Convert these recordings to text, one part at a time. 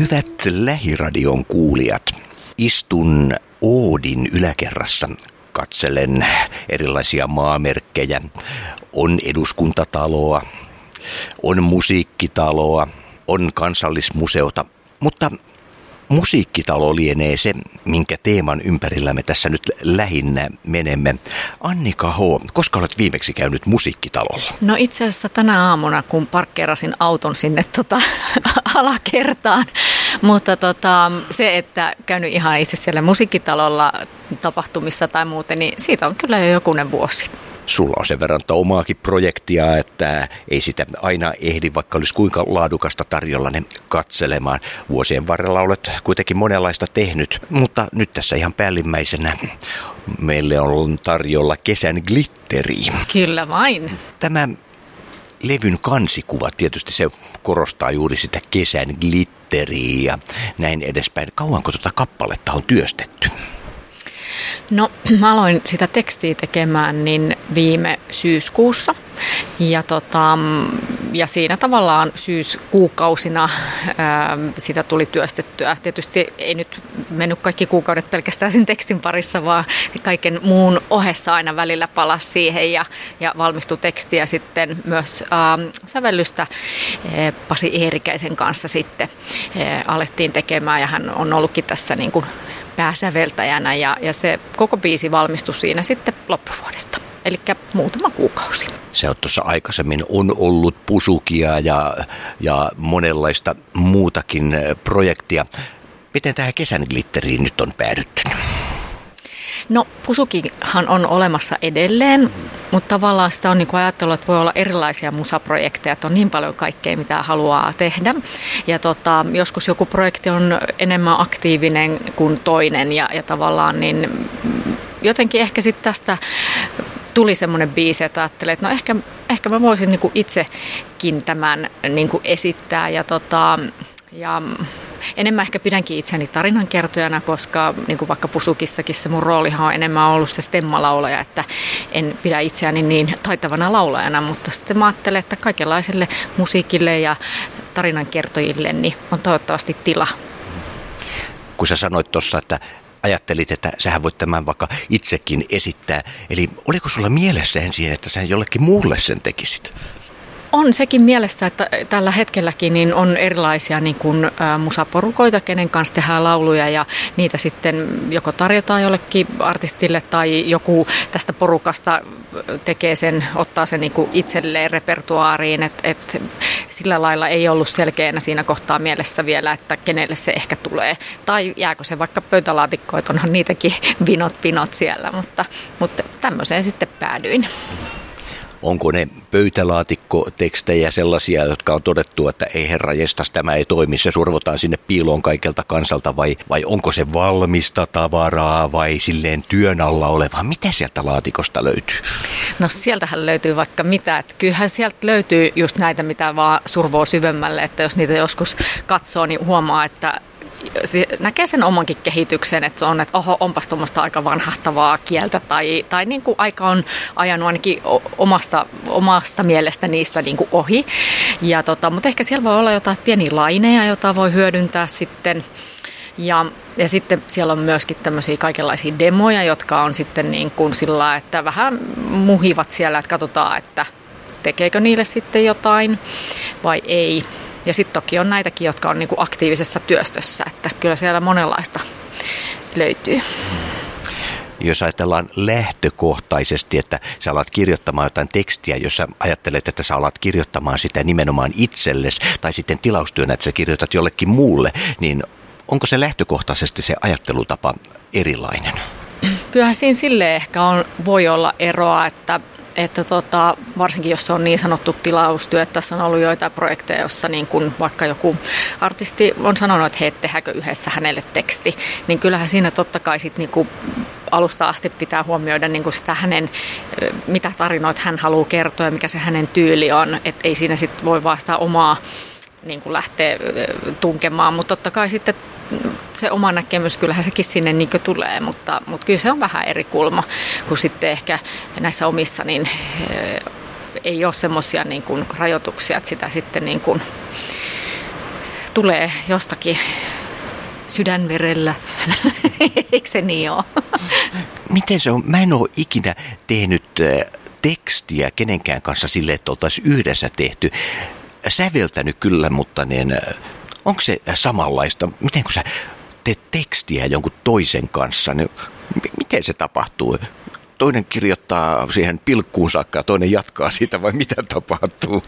Hyvät lähiradion kuulijat, istun Oodin yläkerrassa katselen erilaisia maamerkkejä. On eduskuntataloa, on musiikkitaloa, on kansallismuseota, mutta musiikkitalo lienee se, minkä teeman ympärillä me tässä nyt lähinnä menemme. Annika H., koska olet viimeksi käynyt musiikkitalolla? No itse asiassa tänä aamuna, kun parkkeerasin auton sinne tota, alakertaan. Mutta tota, se, että käynyt ihan itse siellä musiikkitalolla tapahtumissa tai muuten, niin siitä on kyllä jo jokunen vuosi sulla on sen verran omaakin projektia, että ei sitä aina ehdi, vaikka olisi kuinka laadukasta tarjolla ne katselemaan. Vuosien varrella olet kuitenkin monenlaista tehnyt, mutta nyt tässä ihan päällimmäisenä meille on tarjolla kesän glitteri. Kyllä vain. Tämä levyn kansikuva, tietysti se korostaa juuri sitä kesän glitteriä ja näin edespäin. Kauanko tuota kappaletta on työstetty? No mä aloin sitä tekstiä tekemään niin viime syyskuussa ja, tota, ja siinä tavallaan syyskuukausina sitä tuli työstettyä. Tietysti ei nyt mennyt kaikki kuukaudet pelkästään sen tekstin parissa, vaan kaiken muun ohessa aina välillä palasi siihen ja, ja valmistui tekstiä sitten myös ää, sävellystä Pasi Eerikäisen kanssa sitten alettiin tekemään ja hän on ollutkin tässä niin kuin pääsäveltäjänä ja, ja se koko biisi valmistui siinä sitten loppuvuodesta. Eli muutama kuukausi. Se on tuossa aikaisemmin on ollut pusukia ja, ja monenlaista muutakin projektia. Miten tähän kesän glitteriin nyt on päädytty? No Pusukihan on olemassa edelleen, mutta tavallaan sitä on niin kuin että voi olla erilaisia musaprojekteja, että on niin paljon kaikkea, mitä haluaa tehdä. Ja tota, joskus joku projekti on enemmän aktiivinen kuin toinen ja, ja tavallaan niin jotenkin ehkä sitten tästä tuli semmoinen biisi, että ajattelin, että no ehkä, ehkä mä voisin niin itsekin tämän niin esittää ja, tota, ja enemmän ehkä pidänkin itseni tarinankertojana, koska niin kuin vaikka Pusukissakin se mun roolihan on enemmän ollut se stemmalaulaja, että en pidä itseäni niin taitavana laulajana, mutta sitten mä ajattelen, että kaikenlaiselle musiikille ja tarinankertojille niin on toivottavasti tila. Kun sä sanoit tuossa, että ajattelit, että sähän voit tämän vaikka itsekin esittää. Eli oliko sulla mielessä ensin, että sä jollekin muulle sen tekisit? On sekin mielessä, että tällä hetkelläkin niin on erilaisia niin kuin, musaporukoita, kenen kanssa tehdään lauluja ja niitä sitten joko tarjotaan jollekin artistille tai joku tästä porukasta tekee sen, ottaa sen niin kuin itselleen repertuaariin, että et sillä lailla ei ollut selkeänä siinä kohtaa mielessä vielä, että kenelle se ehkä tulee. Tai jääkö se vaikka pöytälaatikkoon, onhan niitäkin vinot pinot siellä, mutta, mutta tämmöiseen sitten päädyin onko ne pöytälaatikkotekstejä sellaisia, jotka on todettu, että ei herra jestas, tämä ei toimi, se survotaan sinne piiloon kaikelta kansalta, vai, vai onko se valmista tavaraa vai silleen työn alla olevaa? Mitä sieltä laatikosta löytyy? No sieltähän löytyy vaikka mitä, että kyllähän sieltä löytyy just näitä, mitä vaan survoo syvemmälle, että jos niitä joskus katsoo, niin huomaa, että näkee sen omankin kehityksen, että se on, että oho, onpas tuommoista aika vanhahtavaa kieltä tai, tai niin kuin aika on ajanut ainakin omasta, omasta mielestä niistä niin kuin ohi. Ja tota, mutta ehkä siellä voi olla jotain pieniä laineja, joita voi hyödyntää sitten. Ja, ja sitten siellä on myöskin tämmöisiä kaikenlaisia demoja, jotka on sitten niin kuin sillä että vähän muhivat siellä, että katsotaan, että tekeekö niille sitten jotain vai ei. Ja sitten toki on näitäkin, jotka on niinku aktiivisessa työstössä, että kyllä siellä monenlaista löytyy. Jos ajatellaan lähtökohtaisesti, että sä alat kirjoittamaan jotain tekstiä, jos sä ajattelet, että sä alat kirjoittamaan sitä nimenomaan itsellesi, tai sitten tilaustyönä, että sä kirjoitat jollekin muulle, niin onko se lähtökohtaisesti se ajattelutapa erilainen? Kyllähän siinä sille ehkä on, voi olla eroa, että että tota, varsinkin jos se on niin sanottu tilaustyö, että tässä on ollut joitain projekteja, jossa niin kun vaikka joku artisti on sanonut, että hei, tehdäänkö yhdessä hänelle teksti, niin kyllähän siinä totta kai sit niin alusta asti pitää huomioida niin kuin sitä hänen, mitä tarinoita hän haluaa kertoa ja mikä se hänen tyyli on, että ei siinä sitten voi vaan sitä omaa niin kuin lähteä tunkemaan, mutta totta kai sitten se oma näkemys, kyllähän sekin sinne niin tulee, mutta, mutta kyllä se on vähän eri kulma kuin sitten ehkä näissä omissa, niin ei ole semmoisia niin rajoituksia, että sitä sitten niin kuin tulee jostakin sydänverellä. Eikö se niin ole? Miten se on? Mä en ole ikinä tehnyt tekstiä kenenkään kanssa sille, että oltaisiin yhdessä tehty. Säveltänyt kyllä, mutta niin, onko se samanlaista? Miten kun sä teet tekstiä jonkun toisen kanssa, niin miten se tapahtuu? toinen kirjoittaa siihen pilkkuun saakka toinen jatkaa siitä vai mitä tapahtuu?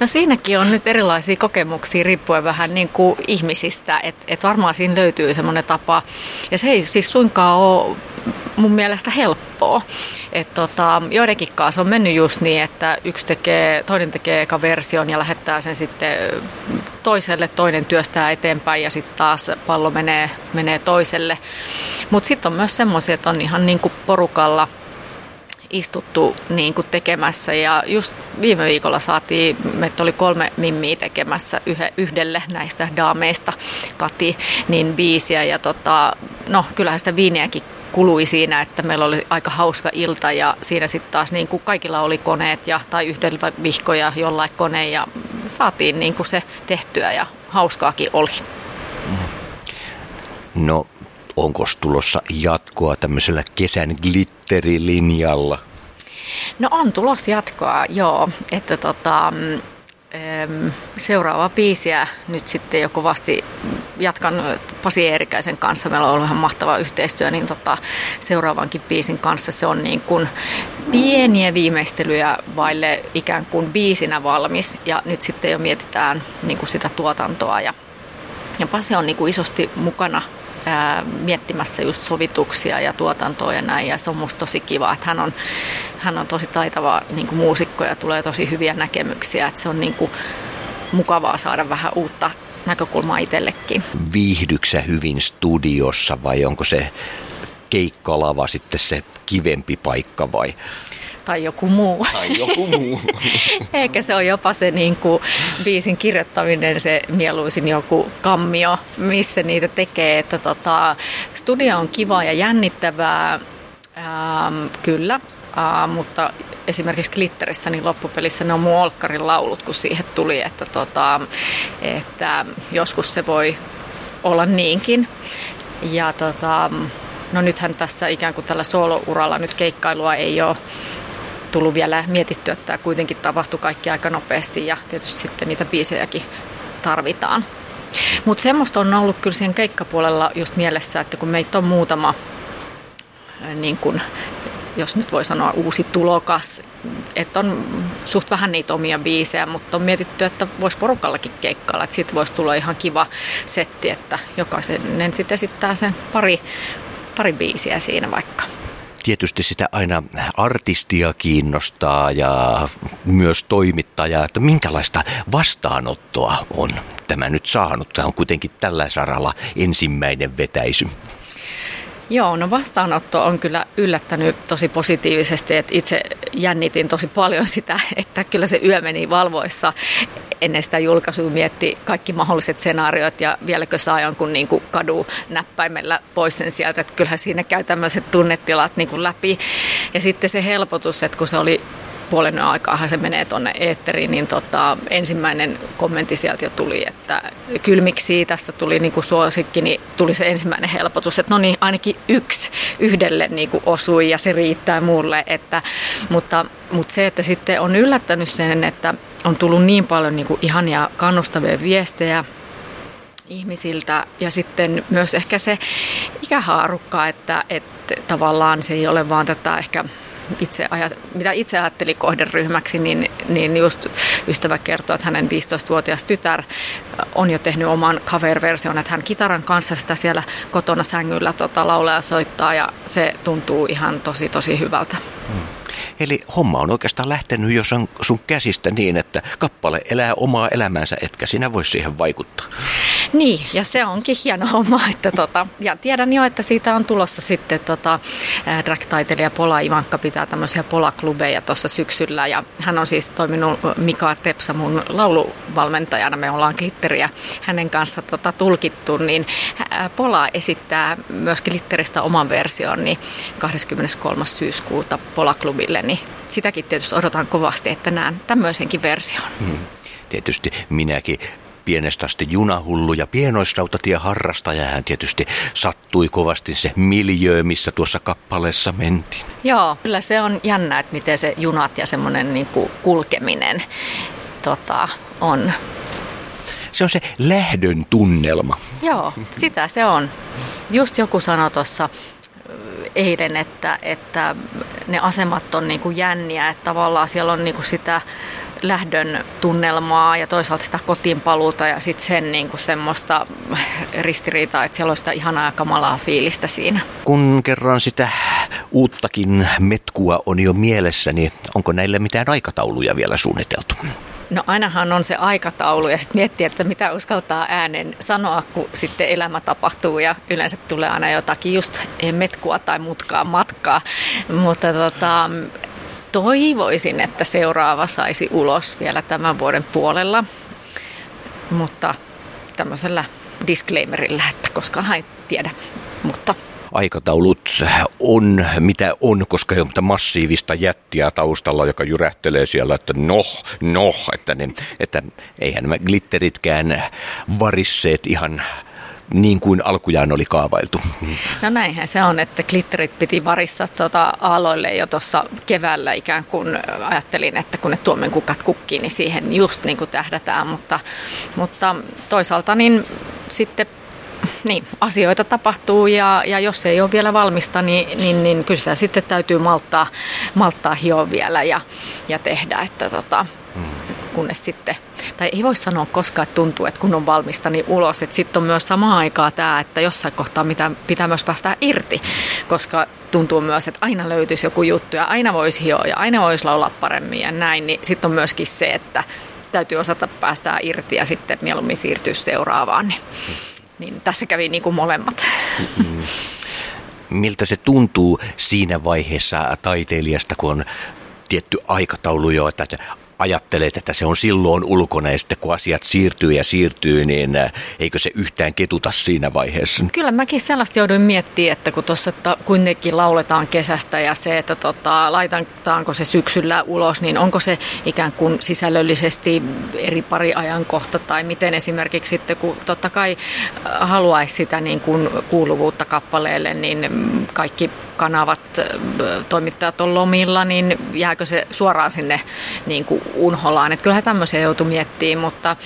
No siinäkin on nyt erilaisia kokemuksia riippuen vähän niin kuin ihmisistä, että et varmaan siinä löytyy semmoinen tapa. Ja se ei siis suinkaan ole mun mielestä helppoa. Et tota, joidenkin kanssa on mennyt just niin, että yksi tekee, toinen tekee eka version ja lähettää sen sitten toiselle, toinen työstää eteenpäin ja sitten taas pallo menee, menee toiselle. Mutta sitten on myös semmoisia, että on ihan niin kuin porukalla – istuttu niin kuin tekemässä ja just viime viikolla saatiin, meitä oli kolme mimmiä tekemässä yhdelle näistä daameista, Kati, niin biisiä ja tota, no kyllähän sitä viiniäkin kului siinä, että meillä oli aika hauska ilta ja siinä sitten taas niin kuin kaikilla oli koneet ja, tai yhdellä vihkoja jollain kone ja saatiin niin kuin se tehtyä ja hauskaakin oli. No onko tulossa jatkoa tämmöisellä kesän glitterilinjalla? No on tulossa jatkoa, joo. Että tota, seuraava biisiä nyt sitten jo kovasti jatkan Pasi Eerikäisen kanssa. Meillä on ollut ihan mahtava yhteistyö, niin tota, seuraavankin biisin kanssa se on niin kuin pieniä viimeistelyjä vaille ikään kuin biisinä valmis. Ja nyt sitten jo mietitään niin kuin sitä tuotantoa ja ja Pasi on niin kuin isosti mukana miettimässä just sovituksia ja tuotantoa ja näin. Ja se on musta tosi kiva, että hän on, hän on tosi taitava niin kuin muusikko ja tulee tosi hyviä näkemyksiä. Että se on niin kuin mukavaa saada vähän uutta näkökulmaa itsellekin. Viihdyksä hyvin studiossa vai onko se keikkalava sitten se kivempi paikka vai? Tai joku muu. Tai joku muu. Eikä se ole jopa se niin kuin, biisin kirjoittaminen, se mieluisin joku kammio, missä niitä tekee. Että tota, studio on kiva ja jännittävää, ähm, kyllä, äh, mutta esimerkiksi Glitterissä, niin loppupelissä ne on mun Olkkarin laulut, kun siihen tuli, että, tota, että joskus se voi olla niinkin. Ja tota, no nythän tässä ikään kuin tällä soolouralla nyt keikkailua ei ole tullut vielä mietittyä, että tämä kuitenkin tapahtui kaikki aika nopeasti ja tietysti sitten niitä biisejäkin tarvitaan. Mutta semmoista on ollut kyllä siihen keikkapuolella just mielessä, että kun meitä on muutama, niin kun, jos nyt voi sanoa uusi tulokas, että on suht vähän niitä omia biisejä, mutta on mietitty, että voisi porukallakin keikkailla, että siitä voisi tulla ihan kiva setti, että jokaisen sitten esittää sen pari, pari biisiä siinä vaikka tietysti sitä aina artistia kiinnostaa ja myös toimittajaa, että minkälaista vastaanottoa on tämä nyt saanut. Tämä on kuitenkin tällä saralla ensimmäinen vetäisy. Joo, no vastaanotto on kyllä yllättänyt tosi positiivisesti, että itse jännitin tosi paljon sitä, että kyllä se yö meni valvoissa ennen sitä julkaisua mietti kaikki mahdolliset skenaariot ja vieläkö saa jonkun niin kuin kadu näppäimellä pois sen sieltä, että kyllähän siinä käy tämmöiset tunnetilat niin kuin läpi. Ja sitten se helpotus, että kun se oli puolen aikaa se menee tuonne eetteriin, niin tota, ensimmäinen kommentti sieltä jo tuli, että kylmiksi tästä tuli niin kuin suosikki, niin tuli se ensimmäinen helpotus, että no niin, ainakin yksi yhdelle niin kuin osui ja se riittää mulle, että, mutta, mutta se, että sitten on yllättänyt sen, että on tullut niin paljon niin kuin ihania kannustavia viestejä, ihmisiltä ja sitten myös ehkä se ikähaarukka, että, että tavallaan se ei ole vaan tätä ehkä itse ajat, mitä itse ajatteli kohderyhmäksi, niin, niin just ystävä kertoo, että hänen 15-vuotias tytär on jo tehnyt oman cover-version, että hän kitaran kanssa sitä siellä kotona sängyllä tota, laulaa ja soittaa ja se tuntuu ihan tosi tosi hyvältä. Hmm. Eli homma on oikeastaan lähtenyt jo sun käsistä niin, että kappale elää omaa elämäänsä, etkä sinä voi siihen vaikuttaa. Niin, ja se onkin hieno homma. Että tota, ja tiedän jo, että siitä on tulossa sitten tota, drag-taiteilija Pola Ivankka pitää tämmöisiä Pola-klubeja tuossa syksyllä. Ja hän on siis toiminut Mika Tepsa mun lauluvalmentajana. Me ollaan glitteriä hänen kanssa tota, tulkittu, niin Pola esittää myös glitteristä oman version niin 23. syyskuuta Pola-klubille. Niin sitäkin tietysti odotan kovasti, että näen tämmöisenkin version. Hmm. Tietysti minäkin pienestä asti junahullu ja pienoisrautatie-harrastaja. Hän tietysti sattui kovasti se miljöö, missä tuossa kappaleessa mentiin. Joo, kyllä se on jännä, että miten se junat ja semmoinen niin kulkeminen tota, on se on se lähdön tunnelma. Joo, sitä se on. Just joku sanoi tuossa eilen, että, että ne asemat on niin kuin jänniä, että tavallaan siellä on niin kuin sitä lähdön tunnelmaa ja toisaalta sitä kotiinpaluuta ja sitten sen niin kuin semmoista ristiriitaa, että siellä on sitä ihanaa ja kamalaa fiilistä siinä. Kun kerran sitä uuttakin metkua on jo mielessä, niin onko näille mitään aikatauluja vielä suunniteltu? No ainahan on se aikataulu ja sitten miettiä, että mitä uskaltaa äänen sanoa, kun sitten elämä tapahtuu ja yleensä tulee aina jotakin just metkua tai mutkaa matkaa. Mutta tota, toivoisin, että seuraava saisi ulos vielä tämän vuoden puolella, mutta tämmöisellä disclaimerilla, että koska ei tiedä, mutta aikataulut on mitä on, koska ei ole massiivista jättiä taustalla, joka jyrähtelee siellä, että noh, noh, että, ne, että eihän nämä glitteritkään varisseet ihan niin kuin alkujaan oli kaavailtu. No näinhän se on, että glitterit piti varissa tuota aloille jo tuossa keväällä ikään kuin ajattelin, että kun ne tuomen kukat kukkii, niin siihen just niin kuin tähdätään, mutta, mutta toisaalta niin sitten niin, asioita tapahtuu ja, ja jos ei ole vielä valmista, niin, niin, niin kyllä sitä sitten täytyy malttaa, malttaa hioa vielä ja, ja tehdä, että tota, hmm. kunnes sitten, tai ei voi sanoa koskaan, että tuntuu, että kun on valmista, niin ulos. Sitten on myös samaan aikaa tämä, että jossain kohtaa mitä, pitää myös päästä irti, koska tuntuu myös, että aina löytyisi joku juttu ja aina voisi hioa ja aina voisi laulaa paremmin ja näin, niin sitten on myöskin se, että täytyy osata päästää irti ja sitten mieluummin siirtyä seuraavaan. Niin. Niin tässä kävi niin kuin molemmat. Mm-hmm. Miltä se tuntuu siinä vaiheessa taiteilijasta, kun on tietty aikataulu jo, että ajattelet, että se on silloin ulkona ja sitten kun asiat siirtyy ja siirtyy, niin äh, eikö se yhtään ketuta siinä vaiheessa? Kyllä mäkin sellaista jouduin miettimään, että kun tuossa kuitenkin lauletaan kesästä ja se, että tota, laitetaanko se syksyllä ulos, niin onko se ikään kuin sisällöllisesti eri pari ajankohta tai miten esimerkiksi sitten, kun totta kai haluaisi sitä niin kuin kuuluvuutta kappaleelle, niin kaikki kanavat, toimittajat on lomilla, niin jääkö se suoraan sinne niin kuin unholaan. Että kyllähän tämmöisiä joutuu miettimään, mutta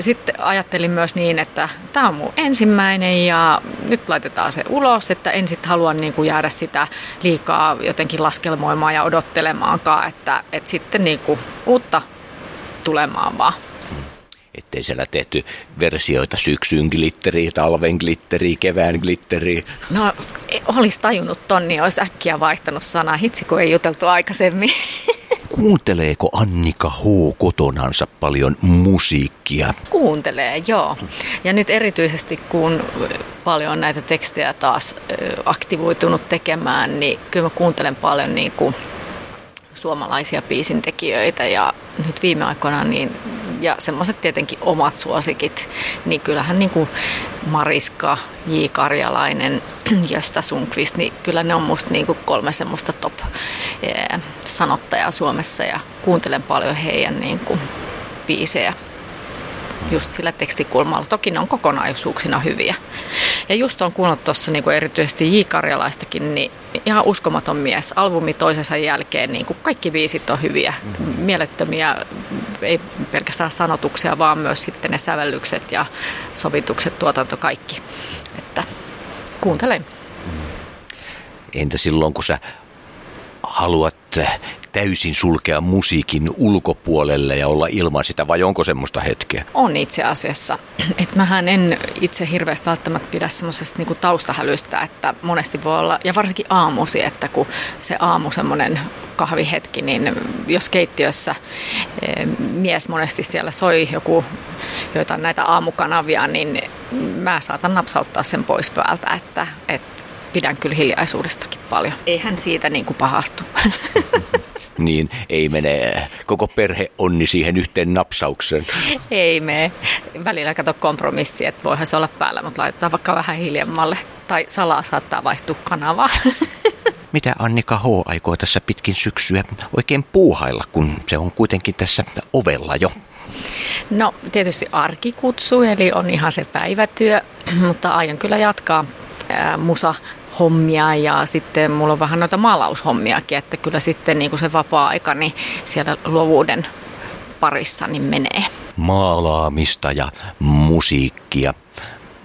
sitten ajattelin myös niin, että tämä on mun ensimmäinen ja nyt laitetaan se ulos, että en sitten halua niin kuin jäädä sitä liikaa jotenkin laskelmoimaan ja odottelemaankaan, että, että sitten niin kuin uutta tulemaan vaan ettei siellä tehty versioita syksyn glitteriä, talven glitteriä, kevään glitteriä. No, olisi tajunnut tonni, niin olisi äkkiä vaihtanut sanaa. Hitsi, kun ei juteltu aikaisemmin. Kuunteleeko Annika H. kotonansa paljon musiikkia? Kuuntelee, joo. Ja nyt erityisesti kun paljon näitä tekstejä taas aktivoitunut tekemään, niin kyllä mä kuuntelen paljon niin kuin suomalaisia biisintekijöitä ja nyt viime aikoina niin ja semmoiset tietenkin omat suosikit, niin kyllähän niin kuin Mariska, J. Karjalainen, Josta Sunkvist, niin kyllä ne on musta niin kuin kolme semmoista top sanottajaa Suomessa ja kuuntelen paljon heidän niin kuin biisejä just sillä tekstikulmalla. Toki ne on kokonaisuuksina hyviä. Ja just on kuunnellut tuossa niin erityisesti J. Karjalaistakin, niin ihan uskomaton mies. Albumi toisensa jälkeen niin kuin kaikki viisit on hyviä, mielettömiä, ei pelkästään sanotuksia, vaan myös sitten ne sävellykset ja sovitukset, tuotanto, kaikki. Että kuuntelen. Entä silloin, kun sä haluat täysin sulkea musiikin ulkopuolelle ja olla ilman sitä, vai onko semmoista hetkeä? On itse asiassa. Et mähän en itse hirveästi välttämättä pidä semmoisesta niinku taustahälystä, että monesti voi olla, ja varsinkin aamusi, että kun se aamu semmoinen kahvihetki, niin jos keittiössä eh, mies monesti siellä soi joku joitain näitä aamukanavia, niin mä saatan napsauttaa sen pois päältä, että, että pidän kyllä hiljaisuudestakin paljon. Eihän siitä niin kuin pahastu. niin ei mene koko perhe onni siihen yhteen napsaukseen. Ei mene. Välillä kato kompromissi, että voihan se olla päällä, mutta laitetaan vaikka vähän hiljemmalle. Tai salaa saattaa vaihtua kanavaa. Mitä Annika H. aikoo tässä pitkin syksyä oikein puuhailla, kun se on kuitenkin tässä ovella jo? No tietysti arki kutsuu, eli on ihan se päivätyö, mutta aion kyllä jatkaa musa hommia ja sitten mulla on vähän noita maalaushommiakin, että kyllä sitten niin kuin se vapaa-aika niin siellä luovuuden parissa niin menee. Maalaamista ja musiikkia.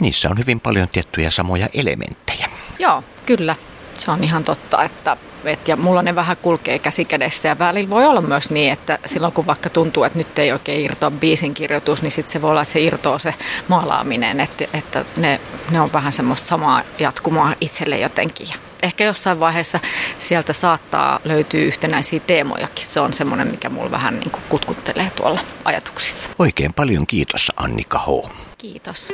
Niissä on hyvin paljon tiettyjä samoja elementtejä. Joo, kyllä. Se on ihan totta, että et, ja mulla ne vähän kulkee käsi kädessä ja välillä voi olla myös niin, että silloin kun vaikka tuntuu, että nyt ei oikein irtoa biisin kirjoitus, niin sitten se voi olla, että se irtoaa se maalaaminen, että, että ne, ne on vähän semmoista samaa jatkumoa itselle jotenkin. Ja ehkä jossain vaiheessa sieltä saattaa löytyä yhtenäisiä teemojakin. Se on semmoinen, mikä mulla vähän niin kuin kutkuttelee tuolla ajatuksissa. Oikein paljon kiitos Annika H. Kiitos.